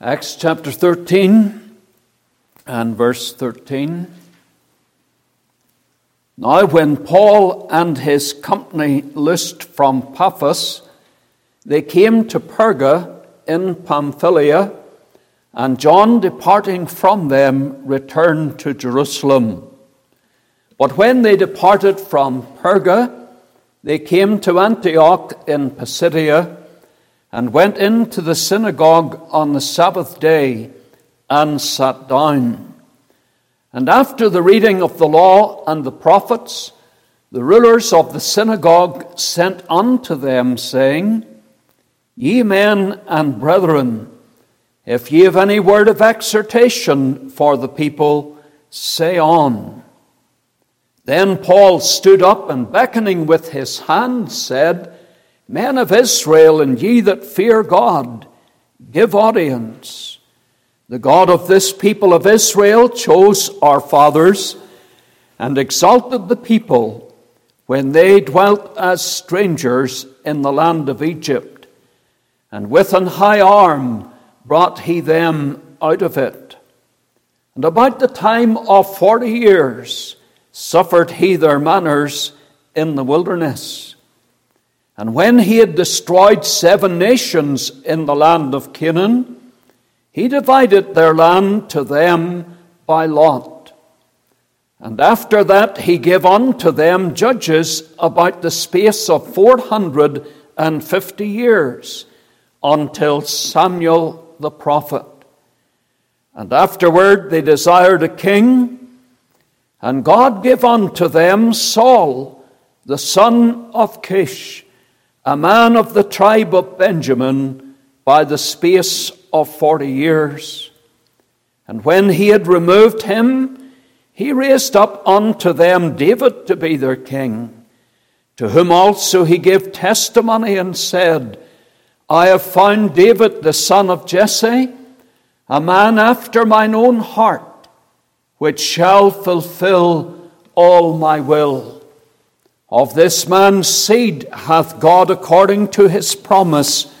Acts chapter 13 and verse 13. Now, when Paul and his company loosed from Paphos, they came to Perga in Pamphylia, and John, departing from them, returned to Jerusalem. But when they departed from Perga, they came to Antioch in Pisidia and went into the synagogue on the Sabbath day and sat down. And after the reading of the law and the prophets, the rulers of the synagogue sent unto them, saying, Ye men and brethren, if ye have any word of exhortation for the people, say on. Then Paul stood up and beckoning with his hand said, Men of Israel, and ye that fear God, give audience. The God of this people of Israel chose our fathers and exalted the people when they dwelt as strangers in the land of Egypt, and with an high arm brought he them out of it. And about the time of forty years suffered he their manners in the wilderness. And when he had destroyed seven nations in the land of Canaan, he divided their land to them by lot. And after that he gave unto them judges about the space of four hundred and fifty years, until Samuel the prophet. And afterward they desired a king, and God gave unto them Saul, the son of Kish, a man of the tribe of Benjamin, by the space of forty years. And when he had removed him, he raised up unto them David to be their king, to whom also he gave testimony and said, I have found David the son of Jesse, a man after mine own heart, which shall fulfill all my will. Of this man's seed hath God, according to his promise,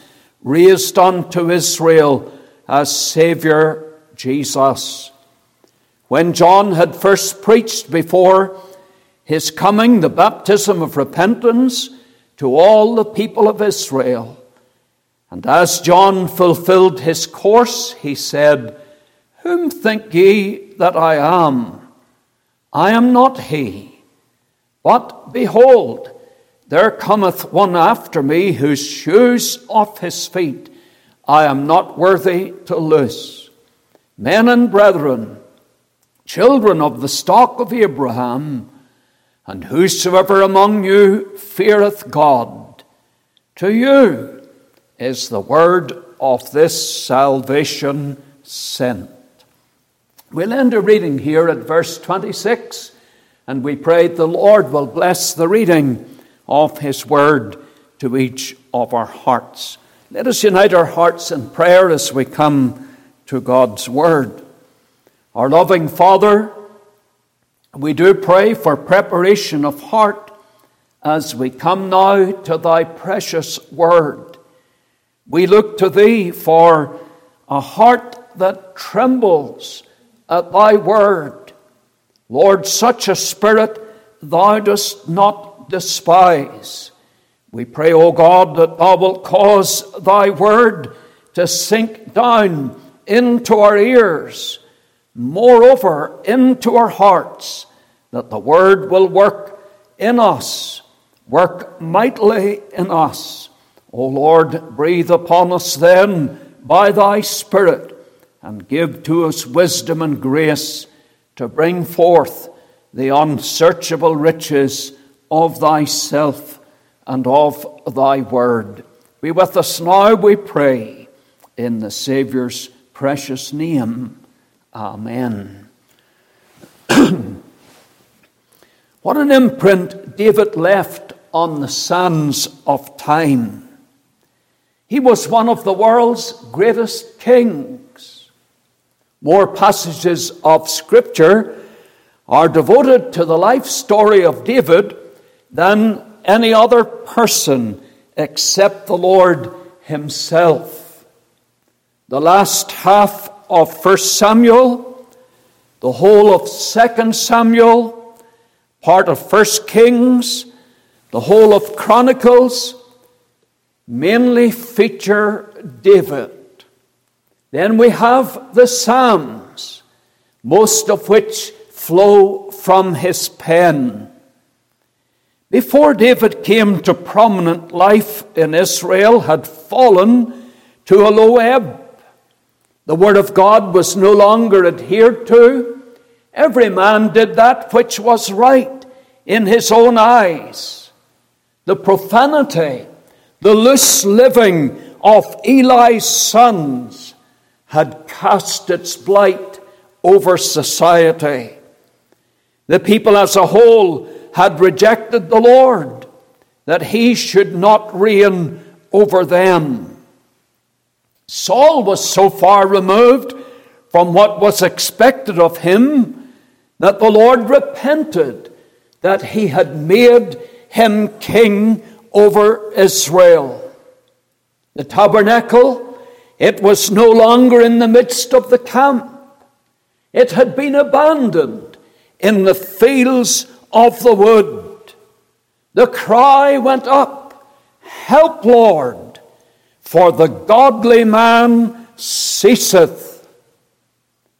raised unto Israel a Saviour Jesus. When John had first preached before his coming the baptism of repentance to all the people of Israel, and as John fulfilled his course, he said, Whom think ye that I am? I am not he. But behold, there cometh one after me whose shoes off his feet I am not worthy to loose. Men and brethren, children of the stock of Abraham, and whosoever among you feareth God, to you is the word of this salvation sent. We'll end a reading here at verse 26, and we pray the Lord will bless the reading of His Word to each of our hearts. Let us unite our hearts in prayer as we come to God's Word. Our loving Father, we do pray for preparation of heart as we come now to Thy precious Word. We look to Thee for a heart that trembles at Thy Word. Lord, such a spirit Thou dost not despise. We pray, O God, that Thou wilt cause Thy word to sink down into our ears, moreover, into our hearts, that the word will work in us, work mightily in us. O Lord, breathe upon us then by Thy Spirit and give to us wisdom and grace to bring forth the unsearchable riches of thyself and of thy word. Be with us now, we pray, in the Saviour's precious name. Amen. what an imprint David left on the sands of time. He was one of the world's greatest kings. More passages of Scripture are devoted to the life story of David than any other person except the Lord Himself. the last half of 1 Samuel, the whole of 2 Samuel, part of 1 Kings, the whole of Chronicles, mainly feature David. Then we have the Psalms, most of which flow from his pen. Before David came to prominent life in Israel, had fallen to a low ebb. The word of God was no longer adhered to. Every man did that which was right in his own eyes. The profanity, the loose living of Eli's sons had cast its blight over society. The people as a whole had rejected the Lord, that he should not reign over them. Saul was so far removed from what was expected of him that the Lord repented that he had made him king over Israel. The tabernacle, it was no longer in the midst of the camp. It had been abandoned in the fields of the wood. The cry went up, Help, Lord, for the godly man ceaseth.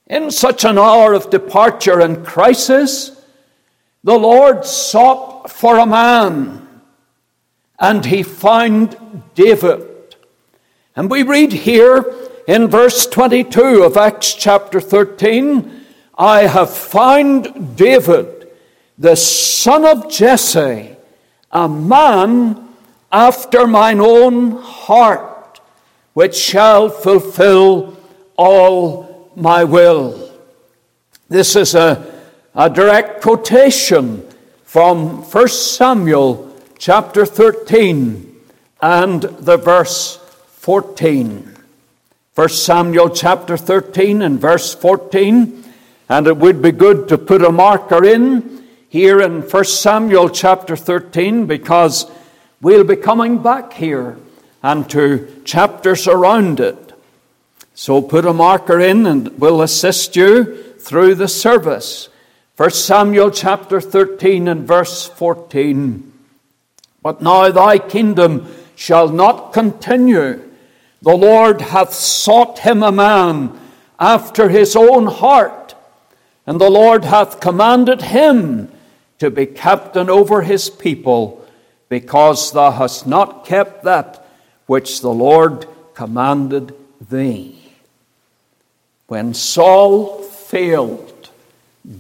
In such an hour of departure and crisis, the Lord sought for a man, and he found David. And we read here in verse 22 of Acts chapter 13 I have found David, the son of Jesse, a man after mine own heart, which shall fulfill all my will. This is a, a direct quotation from 1 Samuel chapter 13 and the verse 14. 1 Samuel chapter 13 and verse 14. And it would be good to put a marker in here in 1 Samuel chapter 13 because we'll be coming back here and to chapters around it. So put a marker in and we'll assist you through the service. 1 Samuel chapter 13 and verse 14. But now thy kingdom shall not continue the Lord hath sought him a man after his own heart, and the Lord hath commanded him to be captain over his people, because thou hast not kept that which the Lord commanded thee. When Saul failed,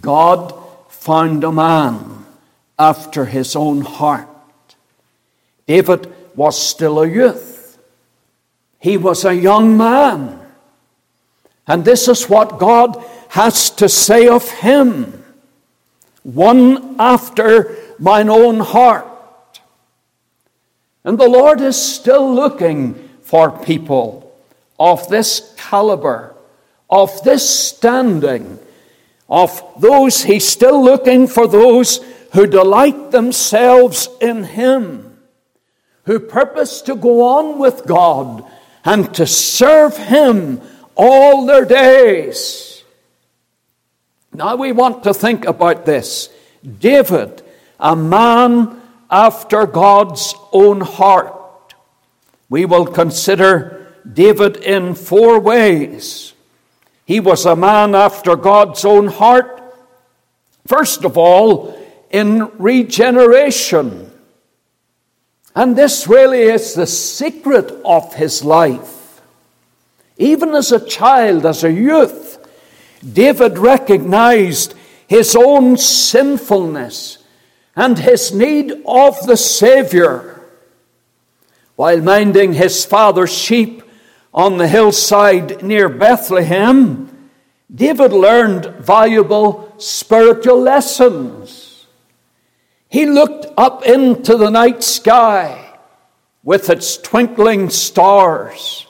God found a man after his own heart. David was still a youth. He was a young man. And this is what God has to say of him one after mine own heart. And the Lord is still looking for people of this caliber, of this standing, of those, He's still looking for those who delight themselves in Him, who purpose to go on with God and to serve Him all their days. Now we want to think about this. David, a man after God's own heart. We will consider David in four ways. He was a man after God's own heart. First of all, in regeneration. And this really is the secret of his life. Even as a child, as a youth, David recognized his own sinfulness and his need of the Savior. While minding his father's sheep on the hillside near Bethlehem, David learned valuable spiritual lessons. He looked up into the night sky with its twinkling stars.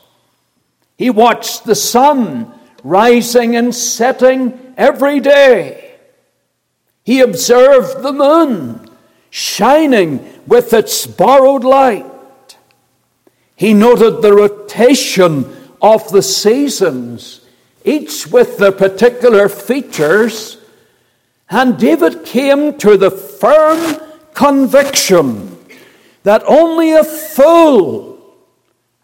He watched the sun rising and setting every day. He observed the moon shining with its borrowed light. He noted the rotation of the seasons, each with their particular features. And David came to the firm conviction that only a fool,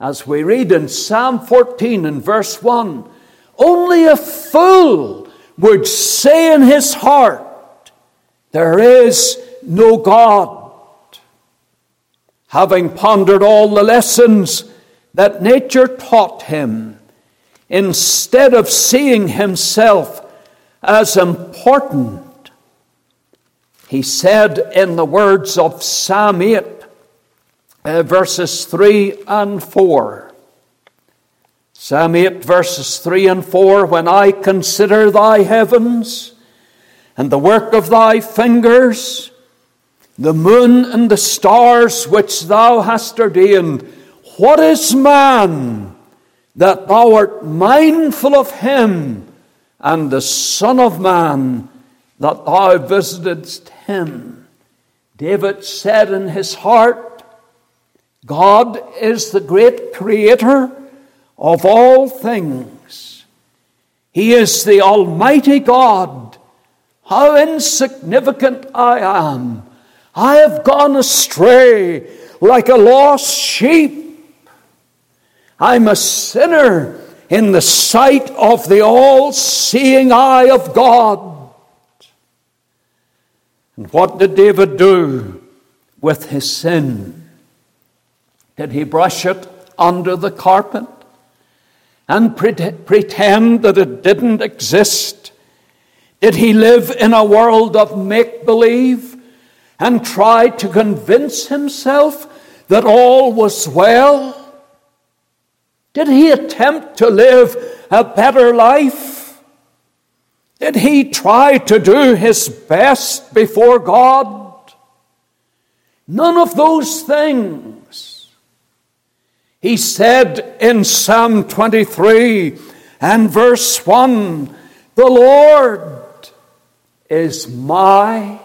as we read in Psalm 14 and verse 1, only a fool would say in his heart, There is no God. Having pondered all the lessons that nature taught him, instead of seeing himself as important, he said in the words of Psalm 8, uh, verses 3 and 4. Psalm 8, verses 3 and 4 When I consider thy heavens and the work of thy fingers, the moon and the stars which thou hast ordained, what is man that thou art mindful of him, and the Son of Man that thou visitedst him? David said in his heart, God is the great creator of all things. He is the Almighty God. How insignificant I am. I have gone astray like a lost sheep. I'm a sinner in the sight of the all seeing eye of God. And what did David do with his sin? Did he brush it under the carpet? and pretend that it didn't exist? Did he live in a world of make believe and try to convince himself that all was well? Did he attempt to live a better life? Did he try to do his best before God? None of those things. He said in Psalm 23 and verse 1 The Lord is my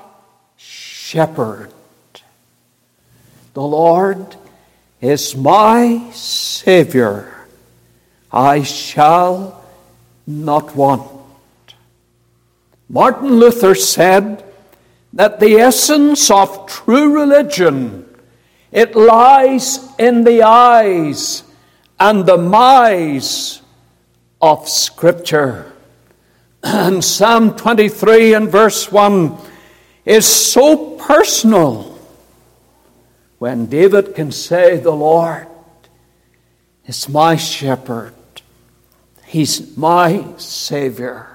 shepherd. The Lord is my Savior. I shall not want. Martin Luther said that the essence of true religion it lies in the eyes and the mise of Scripture. And Psalm 23 and verse 1 is so personal when David can say, The Lord is my shepherd, He's my Savior.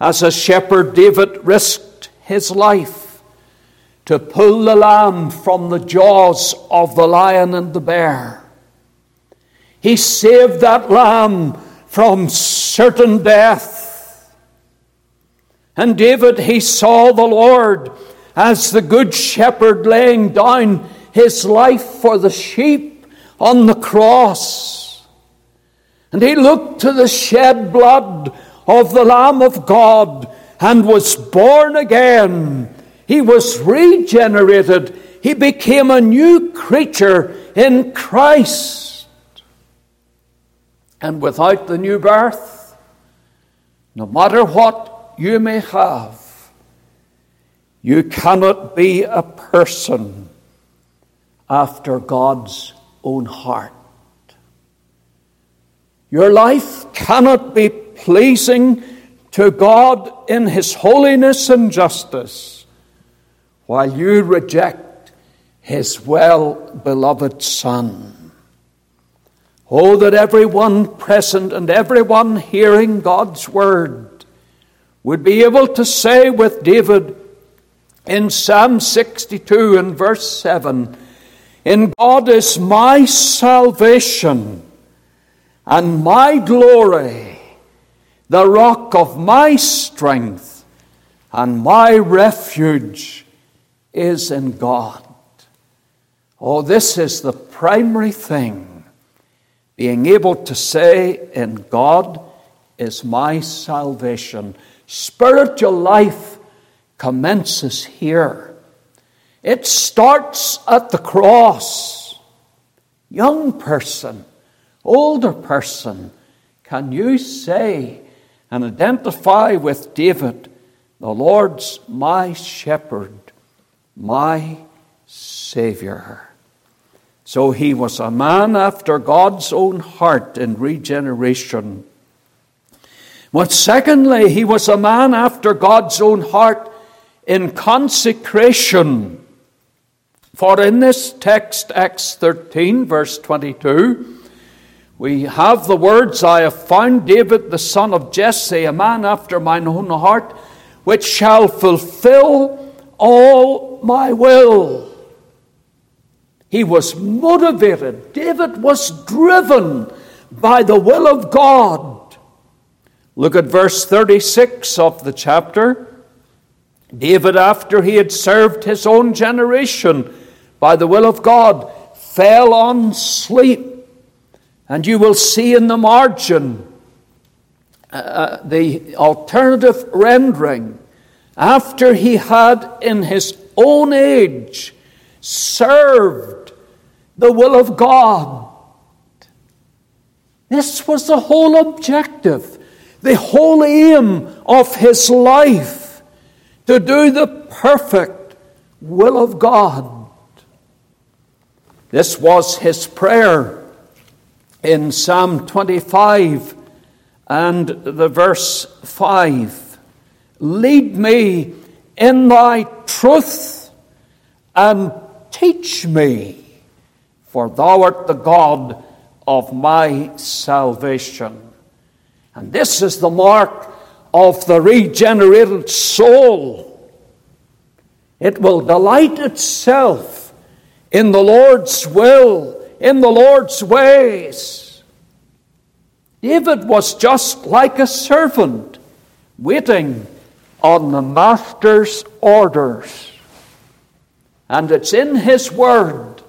As a shepherd, David risked his life to pull the lamb from the jaws of the lion and the bear. He saved that lamb from certain death. And David, he saw the Lord as the good shepherd laying down his life for the sheep on the cross. And he looked to the shed blood of the Lamb of God and was born again he was regenerated. He became a new creature in Christ. And without the new birth, no matter what you may have, you cannot be a person after God's own heart. Your life cannot be pleasing to God in His holiness and justice while you reject his well beloved Son. Oh, that everyone present and everyone hearing God's word would be able to say with David in Psalm 62 and verse 7 In God is my salvation and my glory, the rock of my strength and my refuge is in God. Oh, this is the primary thing. Being able to say, In God is my salvation. Spiritual life commences here. It starts at the cross. Young person, older person, can you say and identify with David, the Lord's my shepherd, my Savior? So he was a man after God's own heart in regeneration. But secondly, he was a man after God's own heart in consecration. For in this text, Acts 13, verse 22, we have the words, I have found David the son of Jesse, a man after mine own heart, which shall fulfill all my will. He was motivated. David was driven by the will of God. Look at verse 36 of the chapter. David, after he had served his own generation by the will of God, fell on sleep. And you will see in the margin uh, uh, the alternative rendering. After he had, in his own age, served the will of God. This was the whole objective, the whole aim of his life to do the perfect will of God. This was his prayer in Psalm 25 and the verse 5. Lead me in thy truth and teach me, for thou art the God of my salvation. And this is the mark of the regenerated soul. It will delight itself in the Lord's will, in the Lord's ways. David was just like a servant waiting on the master's orders. And it's in his word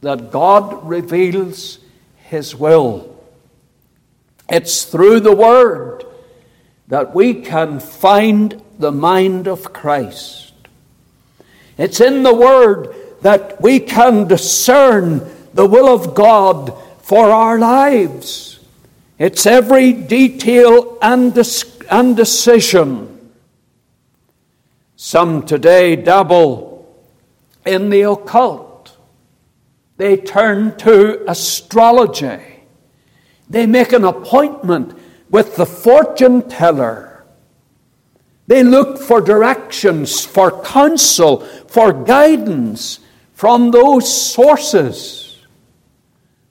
that God reveals his will. It's through the word that we can find the mind of Christ. It's in the Word that we can discern the will of God for our lives. It's every detail and, and decision. Some today dabble in the occult. They turn to astrology. They make an appointment with the fortune teller. They look for directions, for counsel, for guidance from those sources.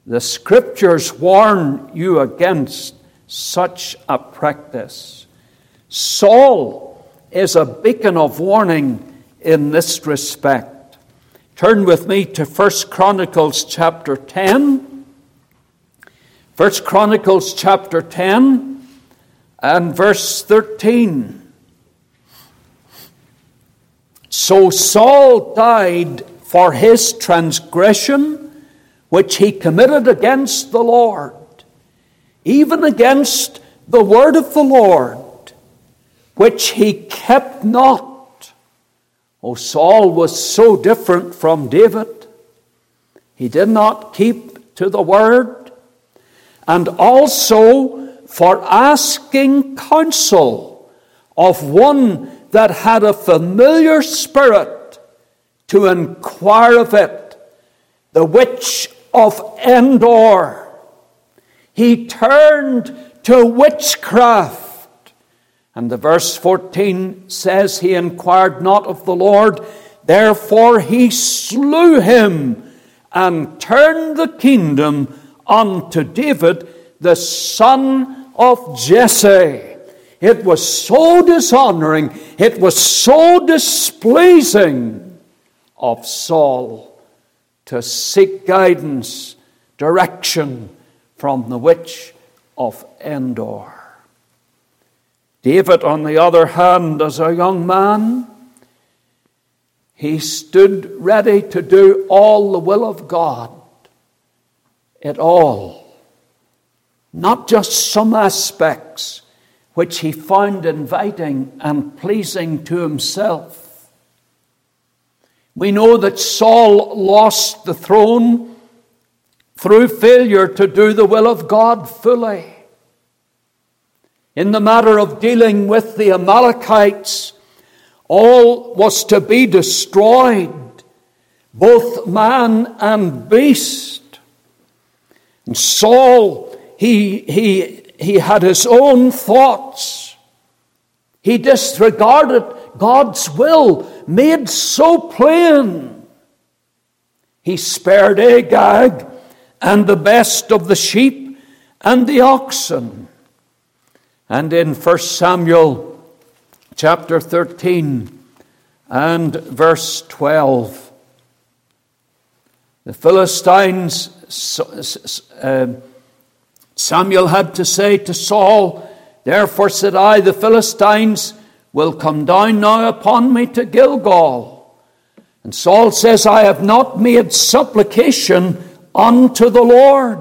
The scriptures warn you against such a practice. Saul is a beacon of warning in this respect. Turn with me to 1 Chronicles chapter 10. 1 Chronicles chapter 10 and verse 13. So Saul died for his transgression which he committed against the Lord, even against the word of the Lord, which he kept not. Oh, Saul was so different from David. He did not keep to the word, and also for asking counsel of one that had a familiar spirit to inquire of it, the witch of Endor. He turned to witchcraft. And the verse 14 says, He inquired not of the Lord, therefore he slew him and turned the kingdom unto David, the son of Jesse. It was so dishonoring, it was so displeasing of Saul to seek guidance, direction from the witch of Endor. David, on the other hand, as a young man, he stood ready to do all the will of God. It all not just some aspects which he found inviting and pleasing to himself. We know that Saul lost the throne through failure to do the will of God fully. In the matter of dealing with the Amalekites, all was to be destroyed, both man and beast. And Saul, he, he, he had his own thoughts. He disregarded God's will made so plain. He spared Agag and the best of the sheep and the oxen. And in 1 Samuel chapter 13 and verse 12, the Philistines, uh, Samuel had to say to Saul, Therefore said I, the Philistines will come down now upon me to Gilgal. And Saul says, I have not made supplication unto the Lord.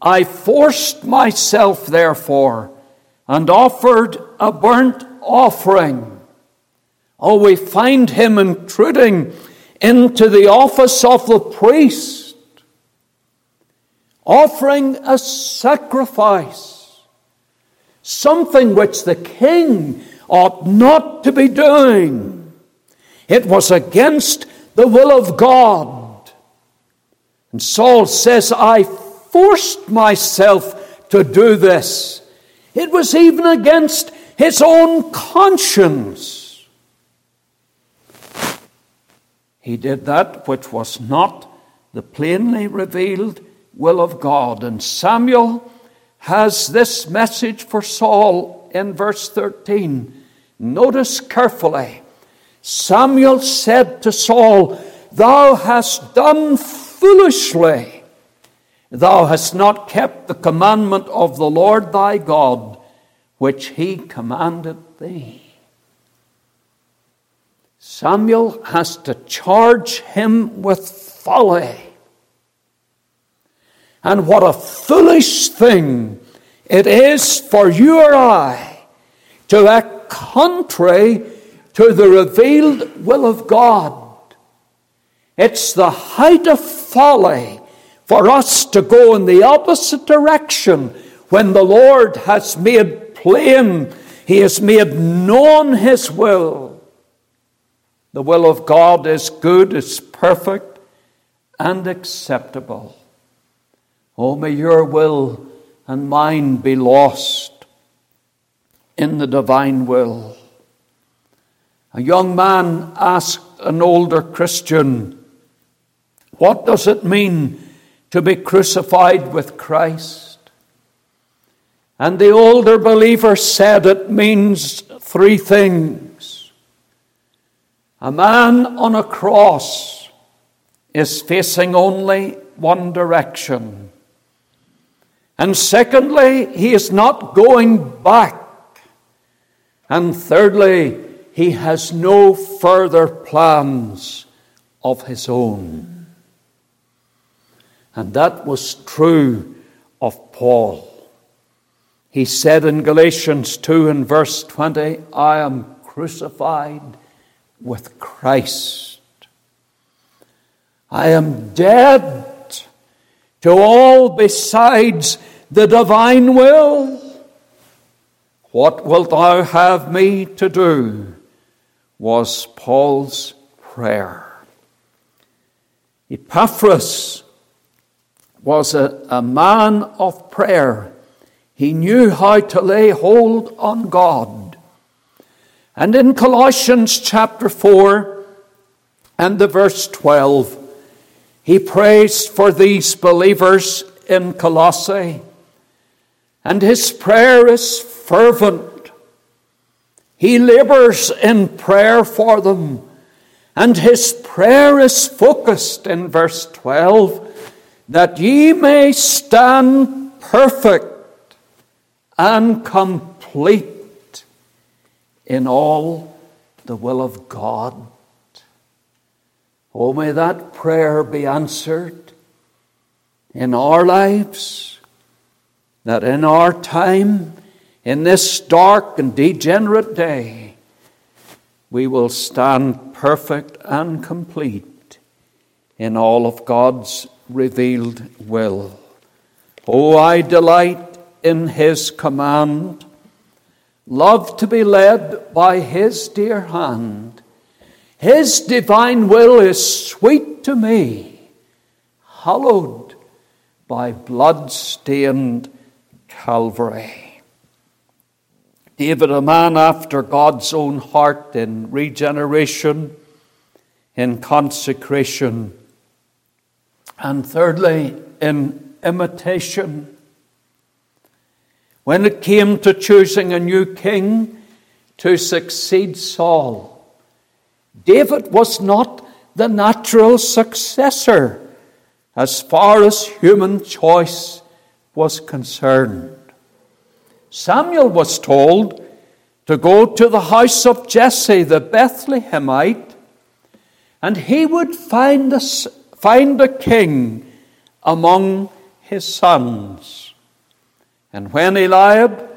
I forced myself, therefore, and offered a burnt offering. Oh, we find him intruding into the office of the priest, offering a sacrifice, something which the king ought not to be doing. It was against the will of God. And Saul says, I forced myself to do this. It was even against his own conscience. He did that which was not the plainly revealed will of God. And Samuel has this message for Saul in verse 13. Notice carefully. Samuel said to Saul, Thou hast done foolishly. Thou hast not kept the commandment of the Lord thy God, which he commanded thee. Samuel has to charge him with folly. And what a foolish thing it is for you or I to act contrary to the revealed will of God. It's the height of folly for us to go in the opposite direction when the Lord has made plain, He has made known His will. The will of God is good, is perfect, and acceptable. Oh, may your will and mine be lost in the divine will. A young man asked an older Christian, What does it mean to be crucified with Christ. And the older believer said it means three things. A man on a cross is facing only one direction. And secondly, he is not going back. And thirdly, he has no further plans of his own. And that was true of Paul. He said in Galatians 2 and verse 20, I am crucified with Christ. I am dead to all besides the divine will. What wilt thou have me to do? was Paul's prayer. Epaphras was a, a man of prayer. He knew how to lay hold on God. And in Colossians chapter 4 and the verse 12, he prays for these believers in Colossae. And his prayer is fervent. He labors in prayer for them. And his prayer is focused in verse 12 that ye may stand perfect and complete in all the will of God. Oh, may that prayer be answered in our lives, that in our time, in this dark and degenerate day, we will stand perfect and complete in all of God's revealed will. Oh, I delight in his command, love to be led by his dear hand. His divine will is sweet to me, hallowed by blood stained Calvary. David, a man after God's own heart in regeneration, in consecration, and thirdly, in imitation. When it came to choosing a new king to succeed Saul, David was not the natural successor as far as human choice was concerned. Samuel was told to go to the house of Jesse the Bethlehemite, and he would find a, find a king among his sons. And when Eliab,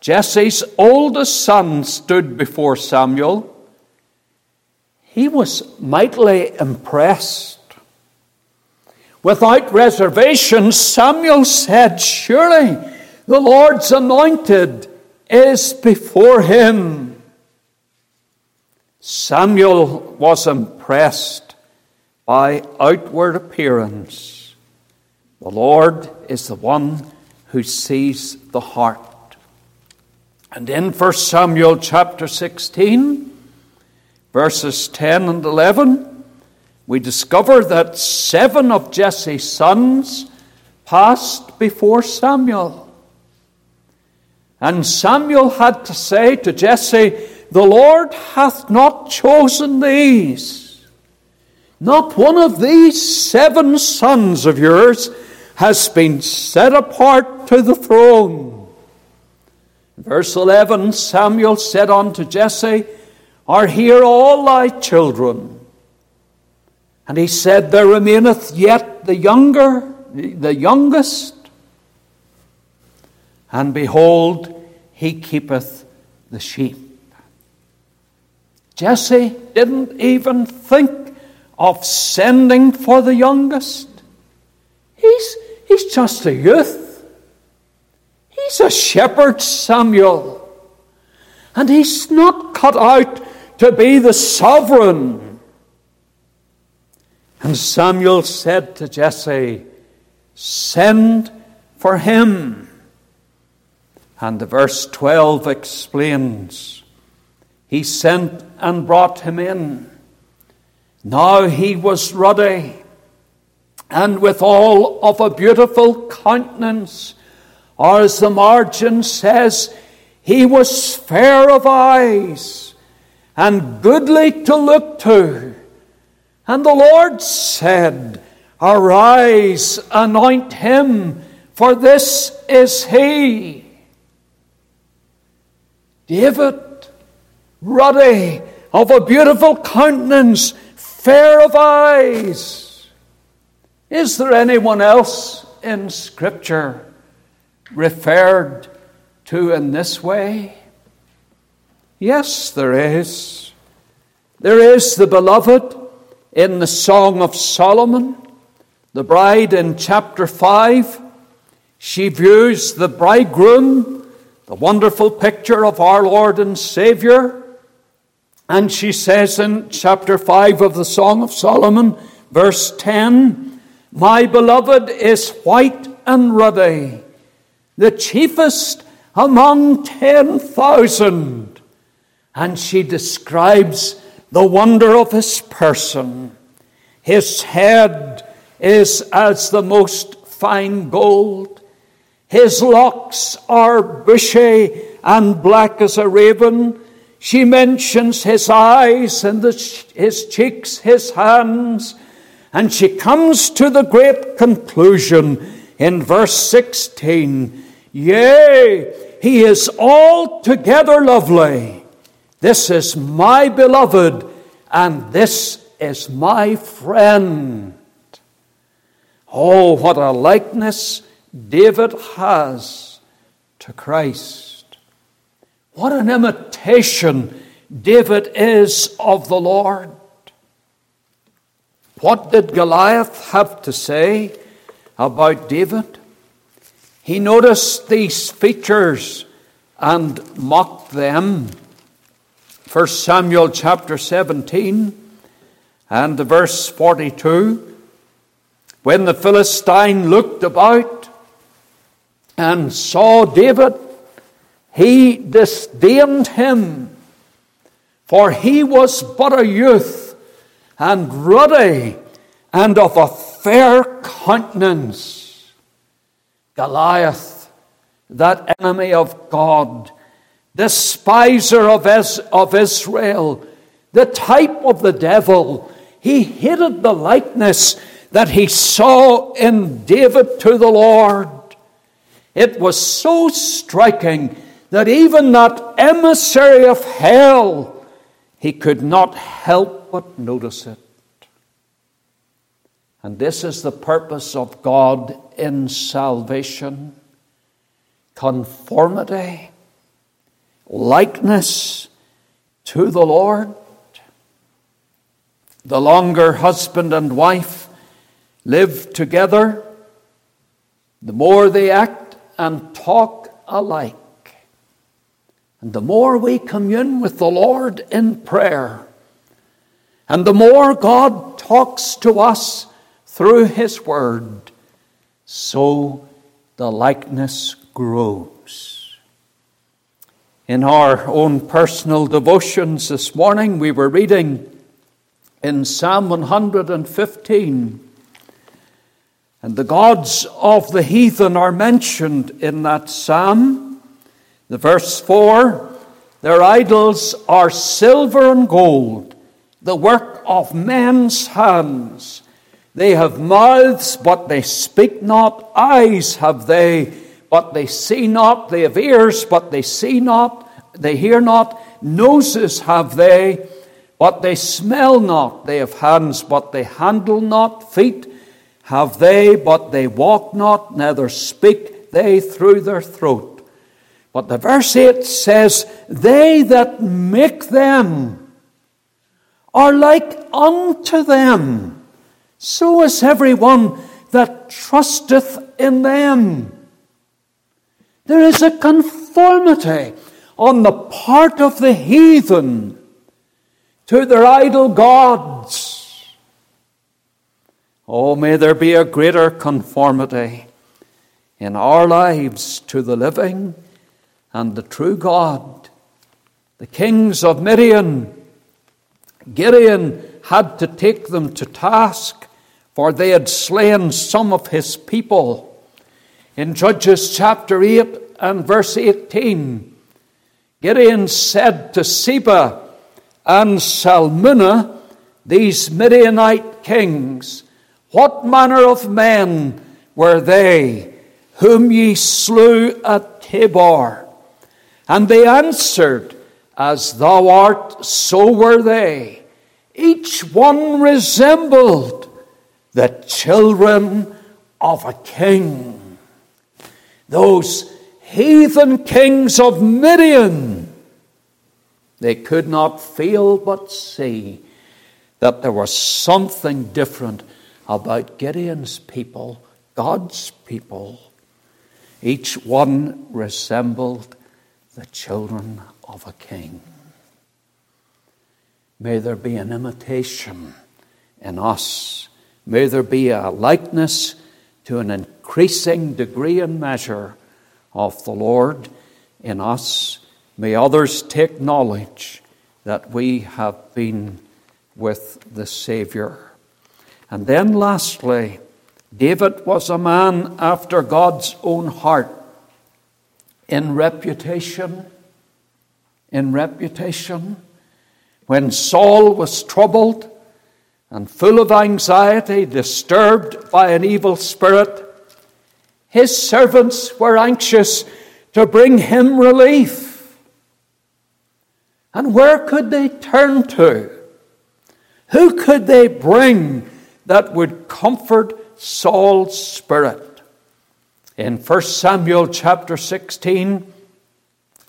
Jesse's oldest son, stood before Samuel, he was mightily impressed. Without reservation, Samuel said, Surely the Lord's anointed is before him. Samuel was impressed by outward appearance. The Lord is the one who sees the heart. And in 1 Samuel chapter 16, verses 10 and 11, we discover that seven of Jesse's sons passed before Samuel. And Samuel had to say to Jesse, The Lord hath not chosen these. Not one of these seven sons of yours has been set apart to the throne. Verse 11 Samuel said unto Jesse, are here all thy children? And he said, There remaineth yet the younger, the youngest. And behold, he keepeth the sheep. Jesse didn't even think of sending for the youngest. He's, he's just a youth. He's a shepherd, Samuel. And he's not cut out to be the sovereign. And Samuel said to Jesse, Send for him. And the verse 12 explains He sent and brought him in. Now he was ruddy and withal of a beautiful countenance, or as the margin says, he was fair of eyes and goodly to look to. And the Lord said, Arise, anoint him, for this is he. David, ruddy, of a beautiful countenance, fair of eyes. Is there anyone else in Scripture referred to in this way? Yes, there is. There is the beloved in the Song of Solomon, the bride in chapter 5. She views the bridegroom, the wonderful picture of our Lord and Savior. And she says in chapter 5 of the Song of Solomon, verse 10 My beloved is white and ruddy, the chiefest among 10,000 and she describes the wonder of his person. His head is as the most fine gold. His locks are bushy and black as a raven. She mentions his eyes and his cheeks, his hands, and she comes to the great conclusion in verse 16 Yea, he is altogether lovely. This is my beloved, and this is my friend. Oh, what a likeness David has to Christ. What an imitation David is of the Lord. what did Goliath have to say about David? He noticed these features and mocked them. 1 Samuel chapter 17 and the verse 42. When the Philistine looked about and saw David, he disdained him, for he was but a youth and ruddy and of a fair countenance. Goliath, that enemy of God, despiser of, of Israel, the type of the devil, he hated the likeness that he saw in David to the Lord. It was so striking that even that emissary of hell, he could not help but notice it. And this is the purpose of God in salvation conformity, likeness to the Lord. The longer husband and wife live together, the more they act and talk alike. And the more we commune with the Lord in prayer, and the more God talks to us through His Word, so the likeness grows. In our own personal devotions this morning, we were reading in Psalm 115, and the gods of the heathen are mentioned in that psalm. The verse 4 Their idols are silver and gold, the work of men's hands. They have mouths, but they speak not. Eyes have they, but they see not. They have ears, but they see not. They hear not. Noses have they, but they smell not. They have hands, but they handle not. Feet have they, but they walk not. Neither speak they through their throat. But the verse 8 says, They that make them are like unto them so is everyone that trusteth in them. There is a conformity on the part of the heathen to their idol gods. Oh, may there be a greater conformity in our lives to the living and the true God. The kings of Midian, Gideon had to take them to task for they had slain some of his people. In Judges chapter 8 and verse 18, Gideon said to Zebah and Zalmunna, these Midianite kings, What manner of men were they whom ye slew at Tabor? And they answered, As thou art, so were they. Each one resembled the children of a king. Those heathen kings of Midian, they could not feel but see that there was something different about Gideon's people, God's people. Each one resembled the children of a king. May there be an imitation in us May there be a likeness to an increasing degree and measure of the Lord in us. May others take knowledge that we have been with the Saviour. And then, lastly, David was a man after God's own heart in reputation. In reputation. When Saul was troubled, and full of anxiety, disturbed by an evil spirit, his servants were anxious to bring him relief. And where could they turn to? Who could they bring that would comfort Saul's spirit? In 1 Samuel chapter 16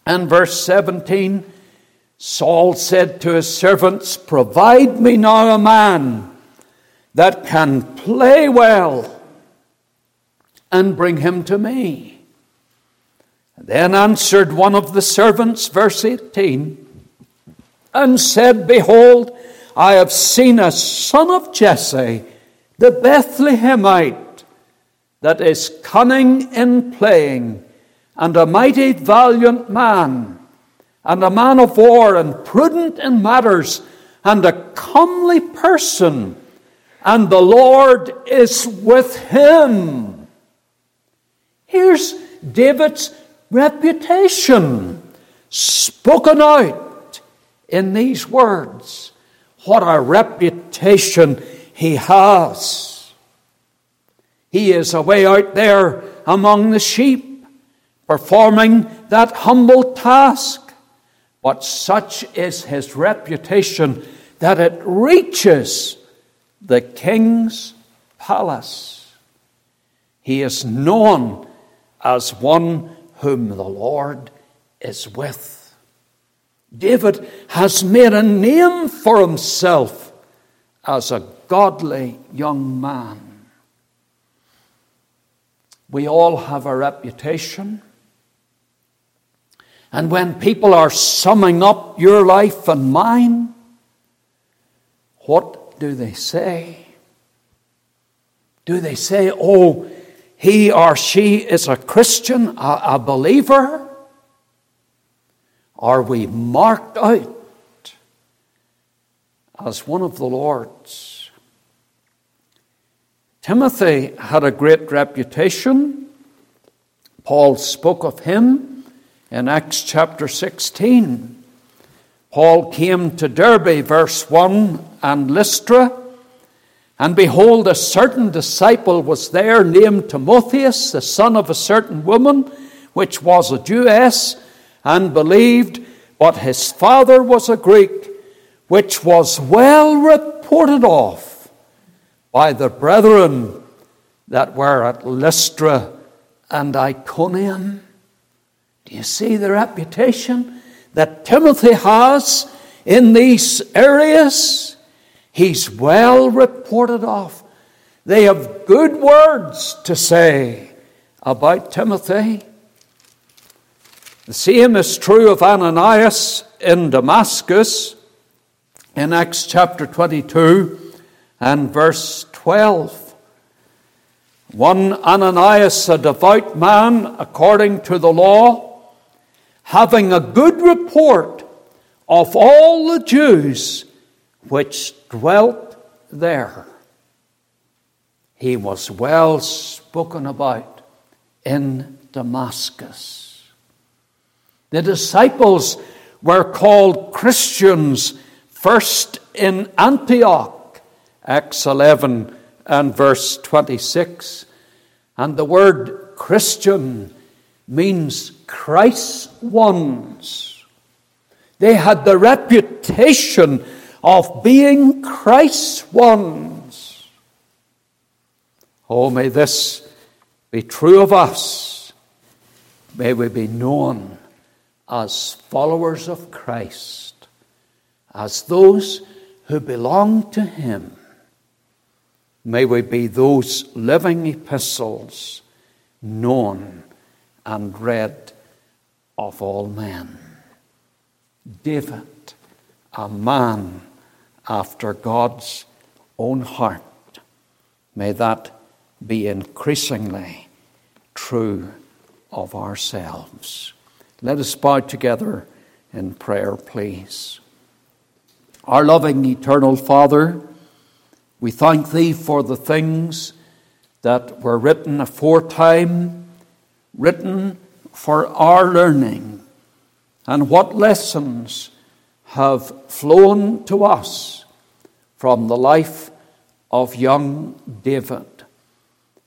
and verse 17, Saul said to his servants, Provide me now a man that can play well and bring him to me. Then answered one of the servants, verse 18, and said, Behold, I have seen a son of Jesse, the Bethlehemite, that is cunning in playing, and a mighty valiant man, and a man of war, and prudent in matters, and a comely person, and the Lord is with him. Here's David's reputation spoken out in these words. What a reputation he has. He is away out there among the sheep, performing that humble task. But such is his reputation that it reaches the king's palace. He is known as one whom the Lord is with. David has made a name for himself as a godly young man. We all have a reputation. And when people are summing up your life and mine, what do they say? Do they say, oh, he or she is a Christian, a, a believer? Are we marked out as one of the Lord's? Timothy had a great reputation. Paul spoke of him in Acts chapter 16. Paul came to Derbe, verse 1, and Lystra and behold, a certain disciple was there named Timotheus, the son of a certain woman, which was a Jewess, and believed, but his father was a Greek, which was well reported of by the brethren that were at Lystra and Iconium. Do you see the reputation that Timothy has in these areas? He's well reported of. They have good words to say about Timothy. The same is true of Ananias in Damascus in Acts chapter 22 and verse 12. One Ananias, a devout man according to the law, having a good report of all the Jews which dwelt there. He was well spoken about in Damascus. The disciples were called Christians first in Antioch, Acts 11 and verse 26. And the word Christian means Christ's ones. They had the reputation of being Christ's ones. Oh, may this be true of us. May we be known as followers of Christ, as those who belong to Him. May we be those living epistles known and read of all men. David, a man after God's own heart. May that be increasingly true of ourselves. Let us bow together in prayer, please. Our loving eternal Father, we thank Thee for the things that were written aforetime, written for our learning, and what lessons have flown to us from the life of young David.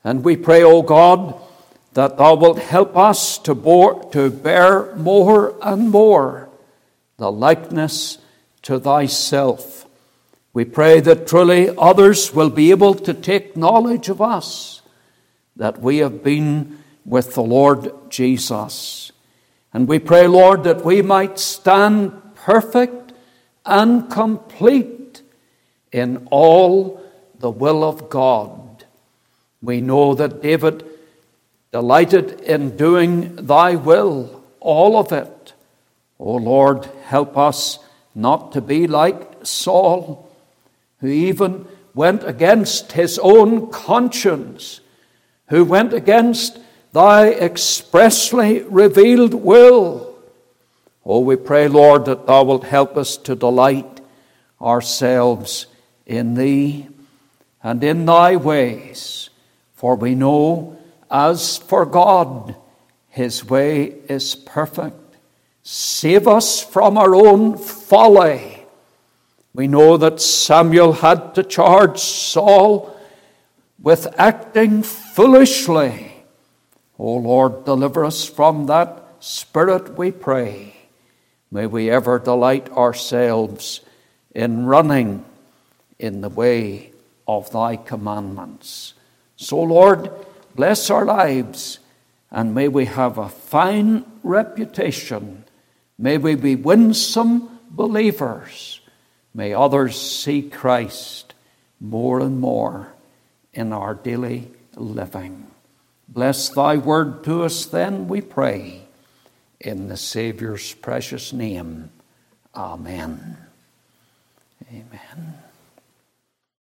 And we pray, O God, that Thou wilt help us to, bore, to bear more and more the likeness to Thyself. We pray that truly others will be able to take knowledge of us, that we have been with the Lord Jesus. And we pray, Lord, that we might stand perfect and complete in all the will of God. We know that David delighted in doing thy will, all of it. O Lord, help us not to be like Saul, who even went against his own conscience, who went against thy expressly revealed will. Oh, we pray, Lord, that thou wilt help us to delight ourselves in thee and in thy ways, for we know as for God, his way is perfect. Save us from our own folly. We know that Samuel had to charge Saul with acting foolishly. O Lord, deliver us from that spirit, we pray. May we ever delight ourselves in running in the way of thy commandments. So, Lord, bless our lives, and may we have a fine reputation. May we be winsome believers. May others see Christ more and more in our daily living. Bless thy word to us, then, we pray. In the Savior's precious name. Amen. Amen.